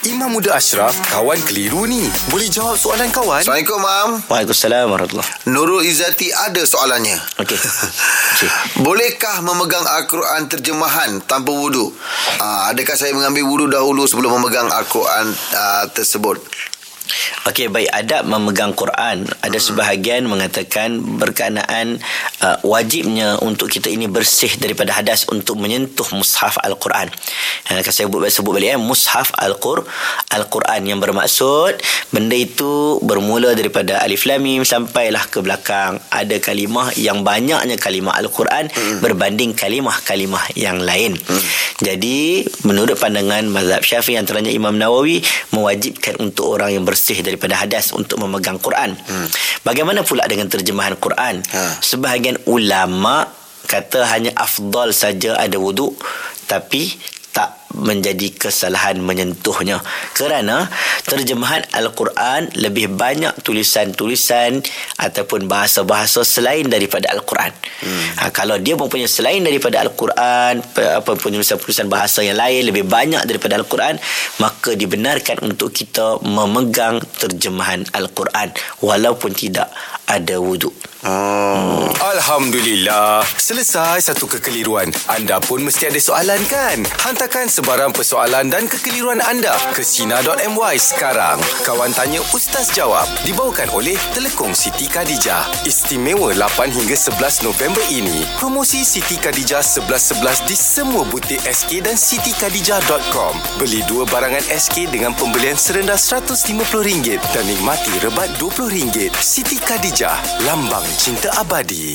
Imam Muda Ashraf, kawan keliru ni. Boleh jawab soalan kawan? Assalamualaikum, Mam. Waalaikumsalam warahmatullahi Nurul Izzati ada soalannya. Okey. Okey. Bolehkah memegang Al-Quran terjemahan tanpa wudu? Uh, adakah saya mengambil wudu dahulu sebelum memegang Al-Quran uh, tersebut? Okey, baik adab memegang Quran. Ada sebahagian mengatakan berkenaan uh, wajibnya untuk kita ini bersih daripada hadas untuk menyentuh mushaf Al-Quran. Ha, saya sebut, sebut balik eh, mushaf Al-Qur Al-Quran yang bermaksud benda itu bermula daripada alif lam mim sampailah ke belakang. Ada kalimah yang banyaknya kalimah Al-Quran hmm. berbanding kalimah-kalimah yang lain. Hmm. Jadi, menurut pandangan mazhab Syafi'i antaranya Imam Nawawi mewajibkan untuk orang yang bersih bersih daripada hadas untuk memegang Quran. Hmm. Bagaimana pula dengan terjemahan Quran? Ha. Sebahagian ulama kata hanya afdal saja ada wuduk tapi menjadi kesalahan menyentuhnya kerana terjemahan al-Quran lebih banyak tulisan-tulisan ataupun bahasa-bahasa selain daripada al-Quran. Hmm. Ha, kalau dia mempunyai selain daripada al-Quran apa penulisan-penulisan bahasa yang lain lebih banyak daripada al-Quran maka dibenarkan untuk kita memegang terjemahan al-Quran walaupun tidak ada wuduk. Oh. Alhamdulillah. Selesai satu kekeliruan. Anda pun mesti ada soalan kan? Hantarkan sebarang persoalan dan kekeliruan anda ke Sina.my sekarang. Kawan tanya Ustaz jawab. Dibawakan oleh Telekong Siti Khadijah. Istimewa 8 hingga 11 November ini. Promosi Siti Khadijah 11-11 di semua butik SK dan sitikadijah.com. Beli dua barangan SK dengan pembelian serendah RM150 dan nikmati rebat RM20. Siti Khadijah, lambang cinta abadi.